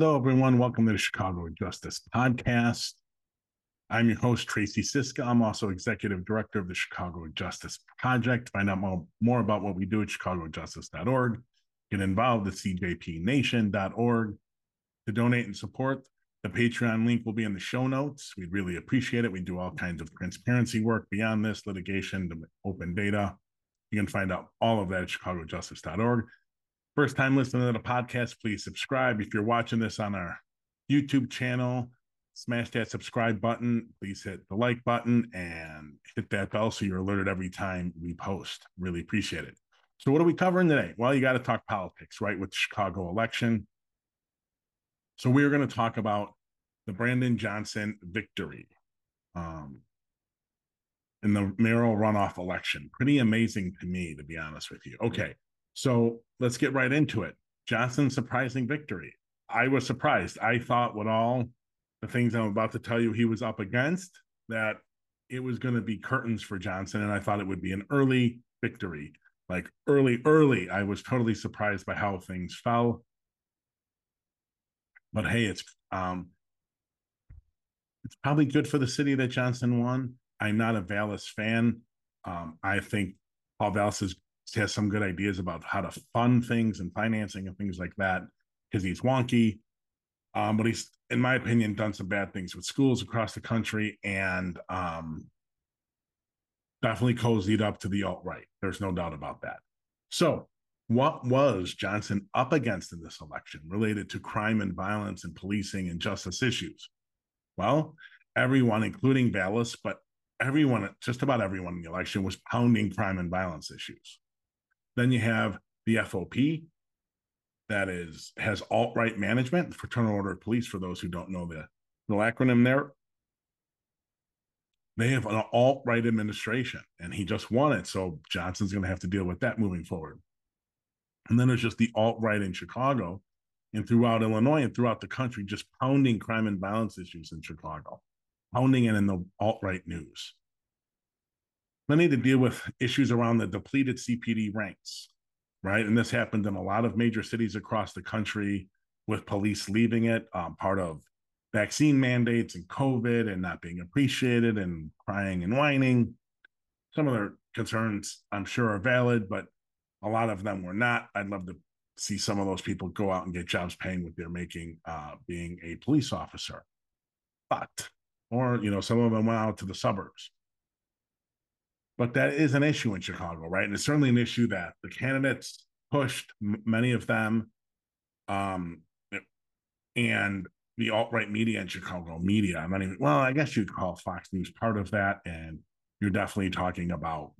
Hello, everyone. Welcome to the Chicago Justice Podcast. I'm your host, Tracy Siska. I'm also executive director of the Chicago Justice Project. Find out more, about what we do at chicagojustice.org. Get involved at cjpnation.org. To donate and support, the Patreon link will be in the show notes. We'd really appreciate it. We do all kinds of transparency work beyond this litigation open data. You can find out all of that at chicagojustice.org. First time listening to the podcast, please subscribe. If you're watching this on our YouTube channel, smash that subscribe button. Please hit the like button and hit that bell so you're alerted every time we post. Really appreciate it. So, what are we covering today? Well, you got to talk politics, right? With the Chicago election. So, we're going to talk about the Brandon Johnson victory um, in the mayoral runoff election. Pretty amazing to me, to be honest with you. Okay. So let's get right into it. Johnson's surprising victory. I was surprised. I thought with all the things I'm about to tell you he was up against, that it was going to be curtains for Johnson. And I thought it would be an early victory. Like early, early. I was totally surprised by how things fell. But hey, it's um it's probably good for the city that Johnson won. I'm not a Vallas fan. Um, I think Paul Vallas is has some good ideas about how to fund things and financing and things like that because he's wonky. Um, but he's, in my opinion, done some bad things with schools across the country and um, definitely cozied up to the alt right. There's no doubt about that. So, what was Johnson up against in this election related to crime and violence and policing and justice issues? Well, everyone, including Vallas, but everyone, just about everyone in the election was pounding crime and violence issues. Then you have the FOP, that is has alt right management, Fraternal Order of Police. For those who don't know the little acronym there, they have an alt right administration, and he just won it. So Johnson's going to have to deal with that moving forward. And then there's just the alt right in Chicago and throughout Illinois and throughout the country, just pounding crime and violence issues in Chicago, pounding it in the alt right news. Need to deal with issues around the depleted CPD ranks, right? And this happened in a lot of major cities across the country with police leaving it, um, part of vaccine mandates and COVID and not being appreciated and crying and whining. Some of their concerns, I'm sure, are valid, but a lot of them were not. I'd love to see some of those people go out and get jobs paying what they're making uh, being a police officer. But, or, you know, some of them went out to the suburbs but that is an issue in Chicago, right? And it's certainly an issue that the candidates pushed, m- many of them, um, and the alt right media in Chicago media. I'm not even, well, I guess you'd call Fox News part of that. And you're definitely talking about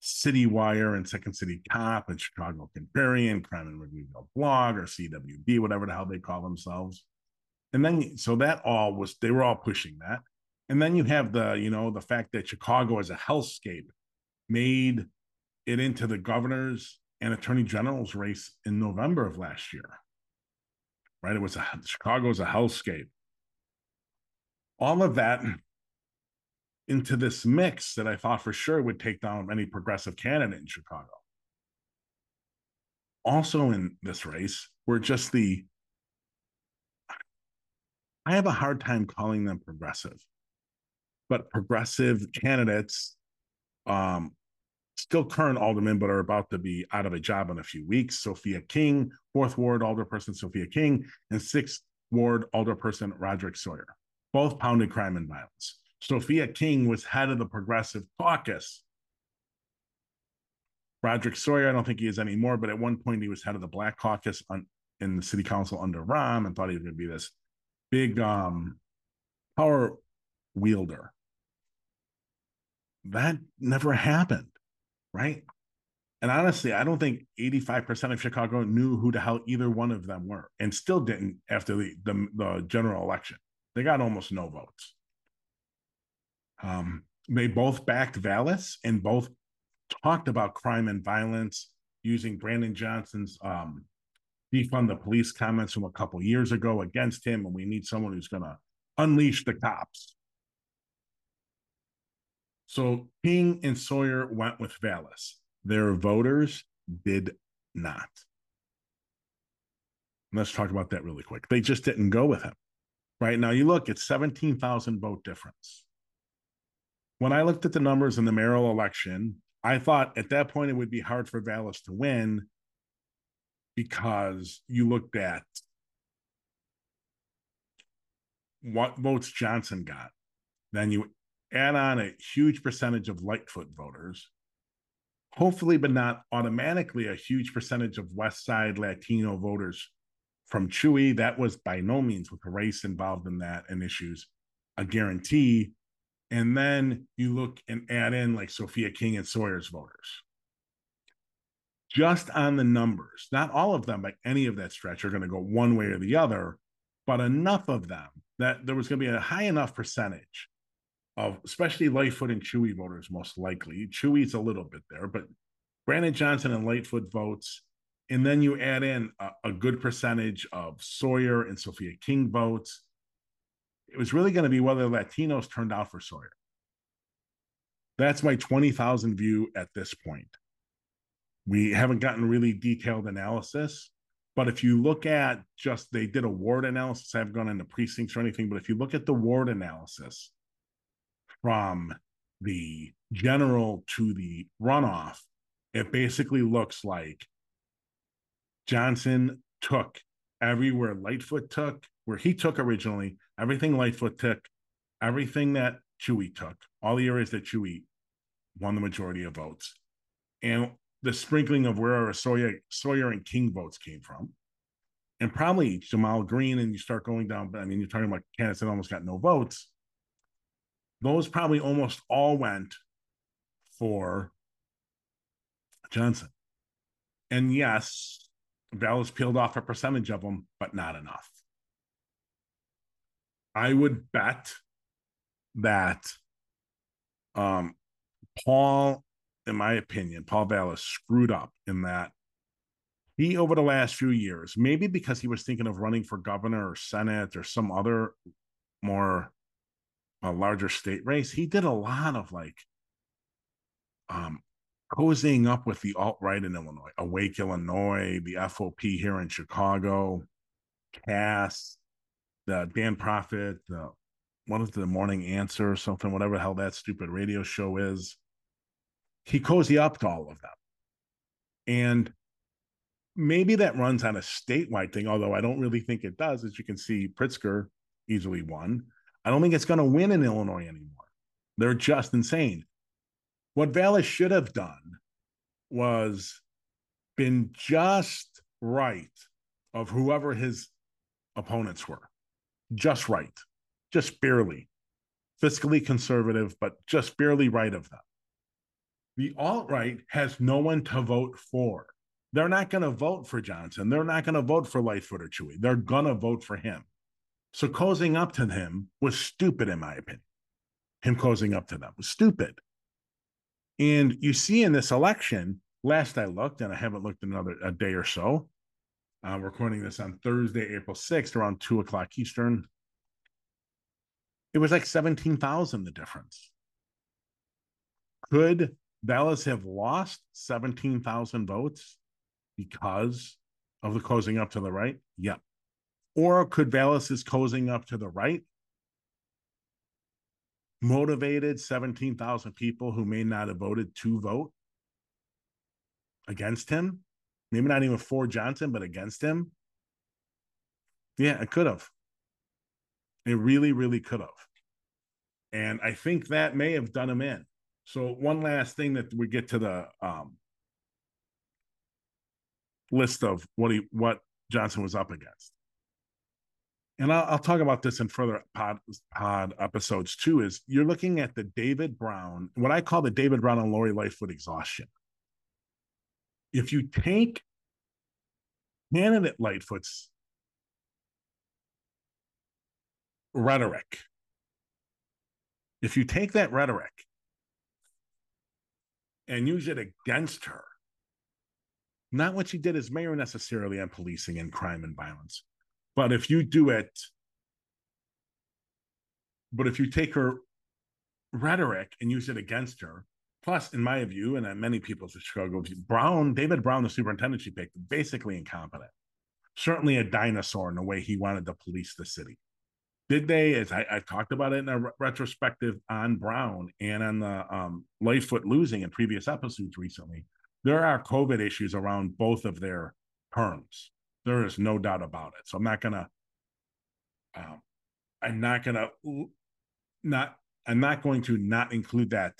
City Wire and Second City Cop and Chicago Contrarian, Crime and Review Blog or CWB, whatever the hell they call themselves. And then, so that all was, they were all pushing that. And then you have the, you know, the fact that Chicago as a hellscape made it into the governor's and attorney general's race in November of last year. Right? It was a Chicago's a hellscape. All of that into this mix that I thought for sure would take down any progressive candidate in Chicago. Also in this race were just the I have a hard time calling them progressive but progressive candidates, um, still current aldermen, but are about to be out of a job in a few weeks. Sophia King, fourth ward alderperson Sophia King, and sixth ward alderperson Roderick Sawyer, both pounded crime and violence. Sophia King was head of the progressive caucus. Roderick Sawyer, I don't think he is anymore, but at one point he was head of the Black Caucus on, in the city council under Rahm and thought he was going to be this big um, power wielder that never happened, right? And honestly, I don't think 85% of Chicago knew who the hell either one of them were and still didn't after the, the, the general election. They got almost no votes. Um, they both backed Vallas and both talked about crime and violence using Brandon Johnson's um, defund the police comments from a couple years ago against him. And we need someone who's going to unleash the cops. So King and Sawyer went with Vallas. Their voters did not. Let's talk about that really quick. They just didn't go with him. Right now, you look at 17,000 vote difference. When I looked at the numbers in the mayoral election, I thought at that point it would be hard for Vallas to win because you looked at what votes Johnson got. Then you add on a huge percentage of Lightfoot voters, hopefully, but not automatically, a huge percentage of West Side Latino voters from Chuy. That was by no means with race involved in that and issues a guarantee. And then you look and add in like Sophia King and Sawyer's voters. Just on the numbers, not all of them by any of that stretch are going to go one way or the other, but enough of them that there was going to be a high enough percentage of especially Lightfoot and Chuy voters, most likely. Chuy's a little bit there, but Brandon Johnson and Lightfoot votes. And then you add in a, a good percentage of Sawyer and Sophia King votes. It was really going to be whether Latinos turned out for Sawyer. That's my 20,000 view at this point. We haven't gotten really detailed analysis, but if you look at just they did a ward analysis, I haven't gone into precincts or anything, but if you look at the ward analysis from the general to the runoff, it basically looks like Johnson took everywhere Lightfoot took, where he took originally, everything Lightfoot took, everything that Chuy took, all the areas that Chuy won the majority of votes. And the sprinkling of where Sawyer, Sawyer and King votes came from. And probably Ja'Mal Green, and you start going down. I mean, you're talking about candidates that almost got no votes. Those probably almost all went for Johnson. And yes, Vallas peeled off a percentage of them, but not enough. I would bet that um, Paul in my opinion, Paul Vallas screwed up in that he, over the last few years, maybe because he was thinking of running for governor or senate or some other more a larger state race, he did a lot of like um cozying up with the alt right in Illinois, Awake Illinois, the FOP here in Chicago, Kass, the Dan Proft, the is the morning answer or something, whatever the hell that stupid radio show is he cozy up to all of them. And maybe that runs on a statewide thing, although I don't really think it does. As you can see, Pritzker easily won. I don't think it's going to win in Illinois anymore. They're just insane. What Vallas should have done was been just right of whoever his opponents were. Just right. Just barely. Fiscally conservative, but just barely right of them the alt right has no one to vote for. They're not going to vote for Johnson. They're not going to vote for Lightfoot or Chuy. They're going to vote for him. So closing up to him was stupid, in my opinion. Him closing up to them was stupid. And you see in this election, last I looked, and I haven't looked another a day or so. I'm recording this on Thursday, April 6th, around two o'clock Eastern. It was like 17,000 the difference. Could Vallas have lost 17,000 votes because of the closing up to the right? Yep. Or could Vallas is closing up to the right motivated 17,000 people who may not have voted to vote against him? Maybe not even for Johnson, but against him? Yeah, it could have. It really, really could have. And I think that may have done him in. So one last thing that we get to the um, list of what he what Johnson was up against. And I'll, I'll, talk about this in further pod, pod episodes too. Is you're looking at the David Brown, what I call the David Brown and Lori Lightfoot exhaustion. If you take candidate Lightfoot's rhetoric, if you take that rhetoric and use it against her. Not what she did as mayor necessarily on policing and crime and violence, but if you do it, but if you take her rhetoric and use it against her, plus, in my view, and in many people's Chicago, Brown, David Brown, the superintendent she picked, basically incompetent. certainly a dinosaur in the way he wanted to police the city. Did they, as I, have talked about it in a re- retrospective on Brown and on the um, Lightfoot losing in previous episodes recently, there are COVID issues around both of their terms. There is no doubt about it. So I'm not gonna, um, I'm not gonna not, I'm not going to not include that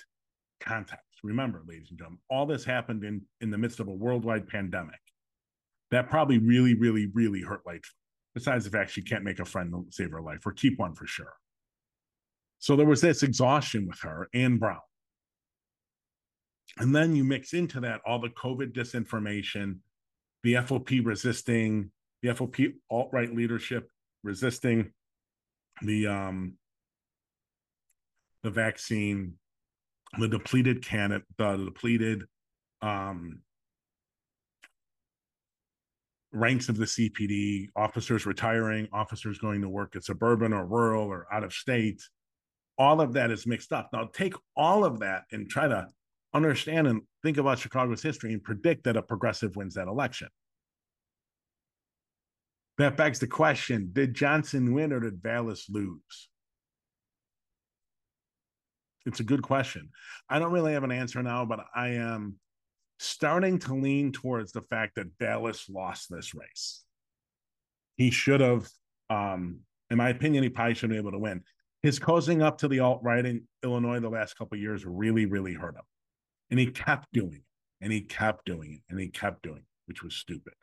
context. Remember, ladies and gentlemen, all this happened in in the midst of a worldwide pandemic. That probably really, really, really hurt Lightfoot. Besides the fact she can't make a friend save her life or keep one for sure. So there was this exhaustion with her and Brown. And then you mix into that all the COVID disinformation, the FOP resisting, the FOP alt right leadership resisting the um the vaccine, the depleted can the depleted um ranks of the CPD, officers retiring, officers going to work at suburban or rural or out of state. All of that is mixed up. Now, take all of that and try to understand and think about Chicago's history and predict that a progressive wins that election. That begs the question Did Johnson win or did Vallas lose? It's a good question. I don't really have an answer now, but I am starting to lean towards the fact that Vallas lost this race. He should have, um, in my opinion, he probably should have been able to win. His cozying up to the alt right in Illinois the last couple years really, really hurt him. And he kept doing it and he kept doing it and he kept doing it, which was stupid.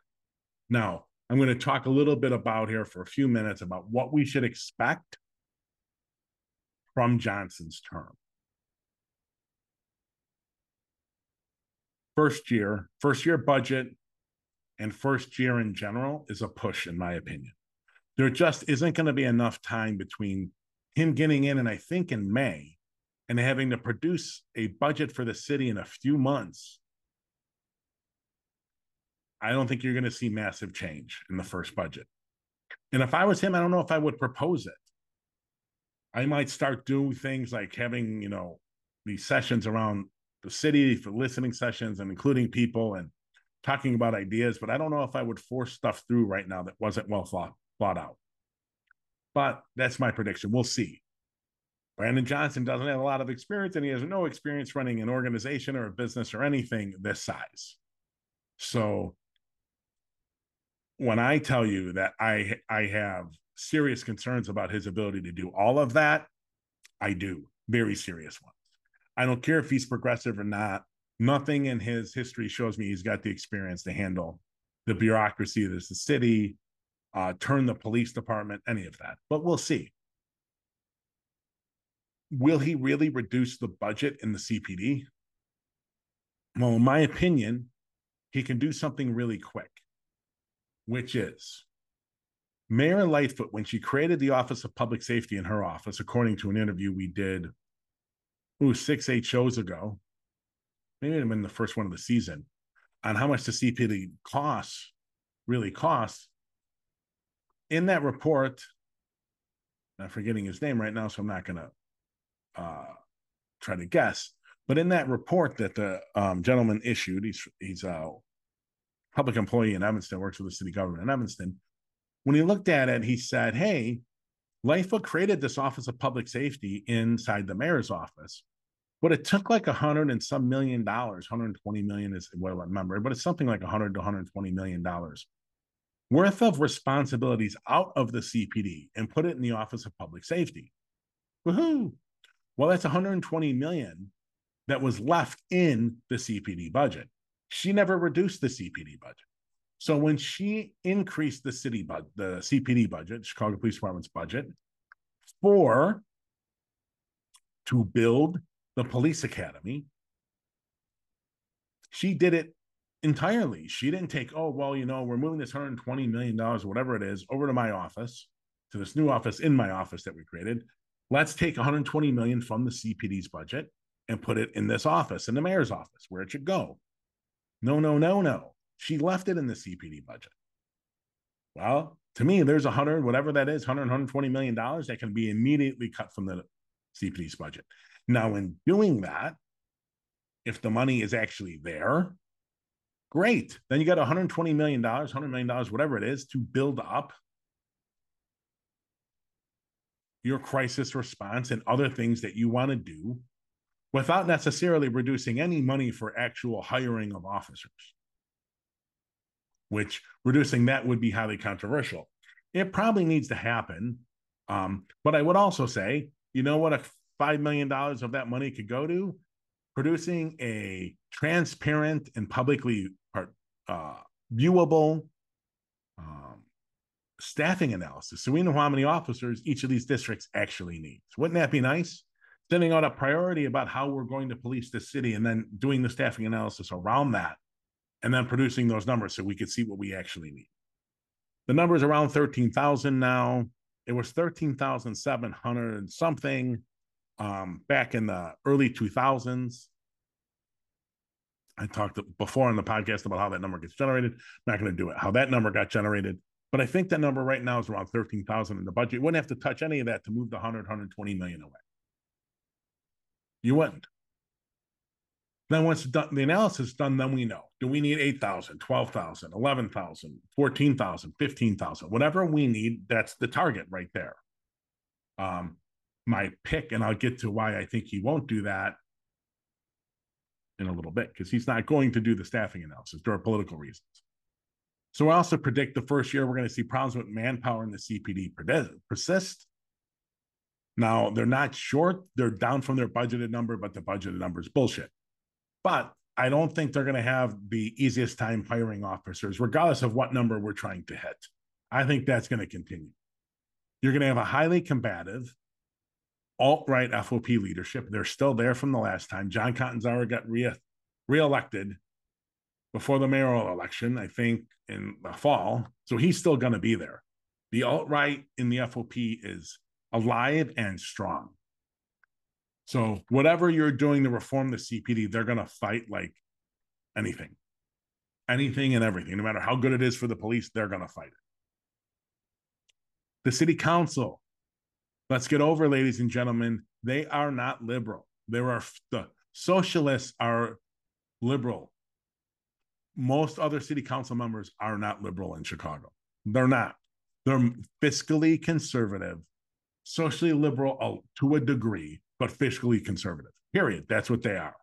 Now, I'm going to talk a little bit about here for a few minutes about what we should expect from Johnson's term. first year, first year budget, and first year in general is a push, in my opinion. There just isn't going to be enough time between him getting in, and I think in May, and having to produce a budget for the city in a few months. I don't think you're going to see massive change in the first budget. And if I was him, I don't know if I would propose it. I might start doing things like having, you know, these sessions around the city for listening sessions and including people and talking about ideas. But I don't know if I would force stuff through right now that wasn't well thought thought out. But that's my prediction. We'll see. Brandon Johnson doesn't have a lot of experience, and he has no experience running an organization or a business or anything this size. So when I tell you that I I have serious concerns about his ability to do all of that, I do very serious ones. I don't care if he's progressive or not. Nothing in his history shows me he's got the experience to handle the bureaucracy of the city, uh, turn the police department, any of that. But we'll see. Will he really reduce the budget in the CPD? Well, in my opinion, he can do something really quick, which is Mayor Lightfoot, when she created the Office of Public Safety in her office, according to an interview we did ooh, six, eight shows ago, maybe it been the first one of the season, on how much the CPD costs, really costs. In that report, I'm forgetting his name right now, so I'm not going to uh, try to guess. But in that report that the um, gentleman issued, he's he's a public employee in Evanston, works for the city government in Evanston. When he looked at it, he said, "Hey, Lightfoot created this Office of Public Safety inside the mayor's office, but it took like a hundred and some million dollars, 120 million is what I remember, but it's something like 100 to 120 million dollars worth of responsibilities out of the CPD and put it in the Office of Public Safety. Woohoo! Well, that's 120 million that was left in the CPD budget. She never reduced the CPD budget. So when she increased the city budget, the CPD budget, Chicago Police Department's budget, for to build the police academy, she did it entirely. She didn't take, oh, well, you know, we're moving this $120 million whatever it is over to my office, to this new office in my office that we created. Let's take 120 million from the CPD's budget and put it in this office, in the mayor's office, where it should go. No, no, no, no. She left it in the CPD budget. Well, to me, there's hundred, whatever that is, 100, 120 million dollars that can be immediately cut from the CPD's budget. Now, in doing that, if the money is actually there, Great. Then you got $120 million, $100 million, whatever it is, to build up your crisis response and other things that you want to do without necessarily reducing any money for actual hiring of officers, which reducing that would be highly controversial. It probably needs to happen. Um, but I would also say, you know what, a $5 million of that money could go to? Producing a transparent and publicly uh, viewable um, staffing analysis so we know how many officers each of these districts actually needs. Wouldn't that be nice? Sending out a priority about how we're going to police the city and then doing the staffing analysis around that and then producing those numbers so we could see what we actually need. The number is around 13,000 now. It was 13,700 something um, back in the early 2000s. I talked before on the podcast about how that number gets generated. I'm not going to do it. How that number got generated. But I think that number right now is around 13,000 in the budget. You wouldn't have to touch any of that to move the 100, 120 million away. You wouldn't. Then once done, the analysis is done, then we know. Do we need 8,000, 12,000, 11,000, 14,000, 15,000, whatever we need, that's the target right there. Um, my pick, and I'll get to why I think he won't do that in a little bit, because he's not going to do the staffing analysis. There are political reasons. So I also predict the first year we're going to see problems with manpower in the CPD persist. Now they're not short; they're down from their budgeted number, but the budgeted number is bullshit. But I don't think they're going to have the easiest time hiring officers, regardless of what number we're trying to hit. I think that's going to continue. You're going to have a highly combative, alt right FOP leadership. They're still there from the last time. John Catanzara got re- reelected before the mayoral election, I think in the fall. So he's still going to be there. The alt right in the FOP is alive and strong. So whatever you're doing to reform the CPD, they're going to fight like anything, anything and everything. No matter how good it is for the police, they're going to fight it. The city council, let's get over, ladies and gentlemen, they are not liberal. There are the socialists are liberal. Most other city council members are not liberal in Chicago. They're not. They're fiscally conservative, socially liberal uh, to a degree, but fiscally conservative. Period. That's what they are.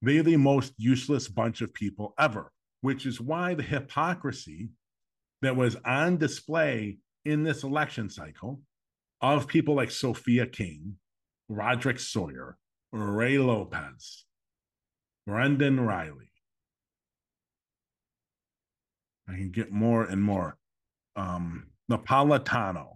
They're the most useless bunch of people ever, which is why the hypocrisy that was on display in this election cycle of people like Sophia King, Roderick Sawyer, Ray Lopez, Brendan Reilly. I can get more and more. Um, Napolitano,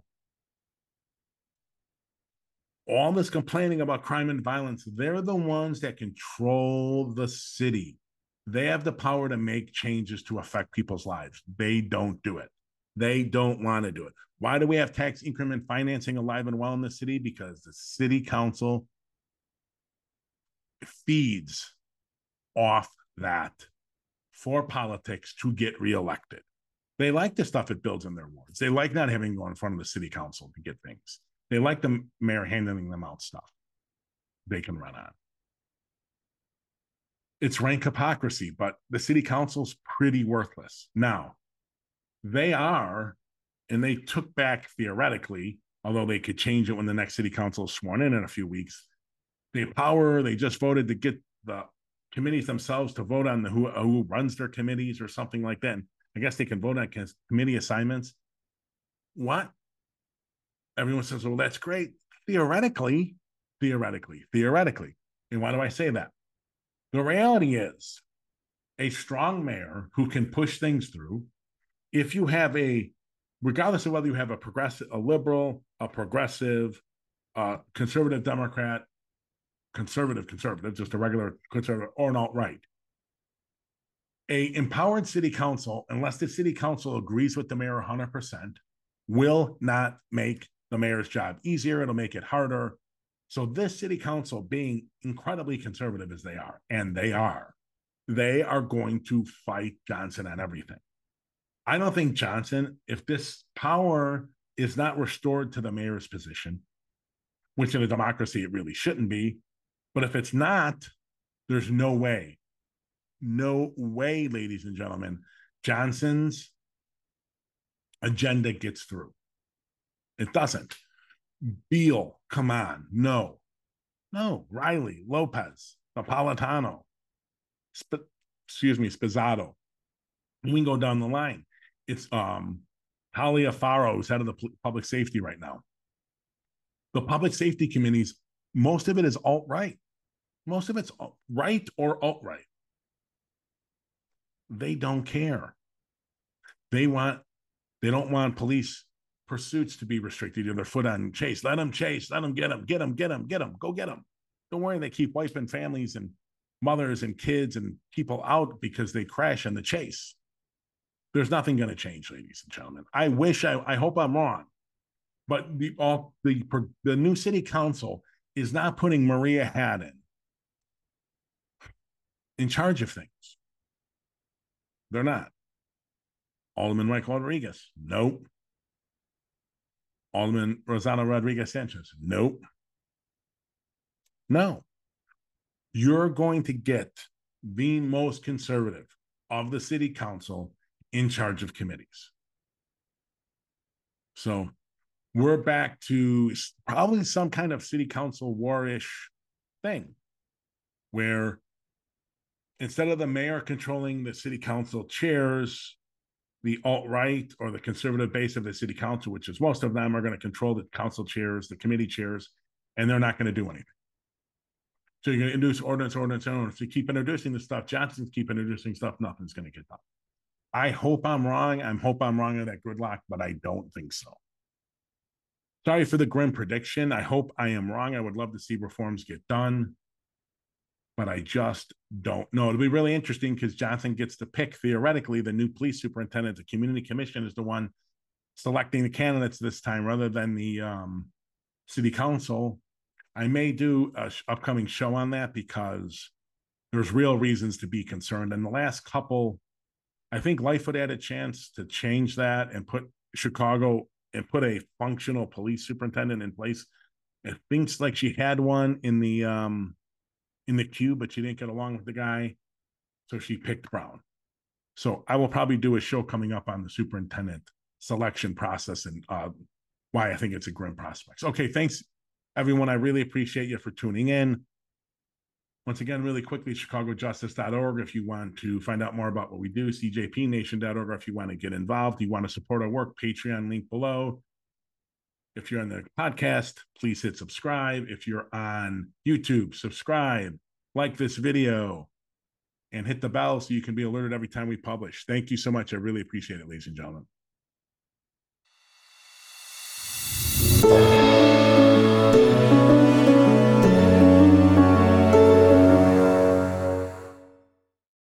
all this complaining about crime and violence, they're the ones that control the city. They have the power to make changes to affect people's lives. They don't do it. They don't want to do it. Why do we have tax increment financing alive and well in the city? Because the city council feeds off that for politics to get reelected. They like the stuff it builds in their wards. They like not having to go in front of the city council to get things. They like the mayor handing them out stuff they can run on. It's rank hypocrisy, but the city council's pretty worthless. Now, they are, and they took back theoretically, although they could change it when the next city council is sworn in in a few weeks. They power, they just voted to get the committees themselves to vote on the who, uh, who runs their committees or something like that. And I guess they can vote on committee assignments. What? everyone says, well, that's great. Theoretically, theoretically, theoretically. And why do I say that? The reality is a strong mayor who can push things through, if you have a, regardless of whether you have a progressive, a liberal, a progressive, a conservative Democrat, conservative, conservative, just a regular conservative, or an alt right. A empowered city council, unless the city council agrees with the mayor 100%, will not make the mayor's job easier. It'll make it harder. So, this city council, being incredibly conservative as they are, and they are, they are going to fight Johnson on everything. I don't think Johnson, if this power is not restored to the mayor's position, which in a democracy it really shouldn't be, but if it's not, there's no way no way, ladies and gentlemen, Johnson's agenda gets through. It doesn't. Beale, come on. No. No. Reilly, Lopez, Napolitano, Sp- excuse me, Sposato. We can go down the line. It's um Taliaferro, who's head of the public safety right now. The public safety committees, most of it is alt right. Most of it's right or alt right. They don't care. They want, they don't want police pursuits to be restricted. you Their foot on chase. Let them chase. Let them get them. Get them. Get them. Get them. Go get them. Don't worry. They keep wiping families and mothers and kids and people out because they crash in the chase. There's nothing going to change, ladies and gentlemen. I wish I, I hope I'm wrong, but the all the the new city council is not putting Maria Hadden in charge of things. They're not. Alderman Michael Rodriguez, nope. Alderman Rossana Rodriguez Sanchez, nope. No. You're going to get the most conservative of the city council in charge of committees. So we're back to probably some kind of city council warish thing where instead of the mayor controlling the city council chairs, the alt right or the conservative base of the city council, which is most of them, are going to control the council chairs, the committee chairs, and they're not going to do anything. So you're going to introduce ordinance, ordinance, ordinance. You keep introducing the stuff, Johnson's keep introducing stuff, nothing's going to get done. I hope I'm wrong. I hope I'm wrong on that gridlock, but I don't think so. Sorry for the grim prediction. I hope I am wrong. I would love to see reforms get done but I just don't know. It'll be really interesting because Johnson gets to pick theoretically the new police superintendent. The community commission is the one selecting the candidates this time rather than the um, city council. I may do a sh- upcoming show on that because there's real reasons to be concerned. And the last couple, I think Lightfoot had a chance to change that and put Chicago and put a functional police superintendent in place. It thinks like she had one in the um, in the queue, but she didn't get along with the guy. So she picked Brown. So I will probably do a show coming up on the superintendent selection process and uh, why I think it's a grim prospect. Okay, thanks everyone. I really appreciate you for tuning in. Once again, really quickly, chicagojustice.org if you want to find out more about what we do, cjpnation.org if you want to get involved, you want to support our work, Patreon link below. If you're on the podcast, please hit subscribe. If you're on YouTube, subscribe, like this video, and hit the bell so you can be alerted every time we publish. Thank you so much. I really appreciate it, ladies and gentlemen.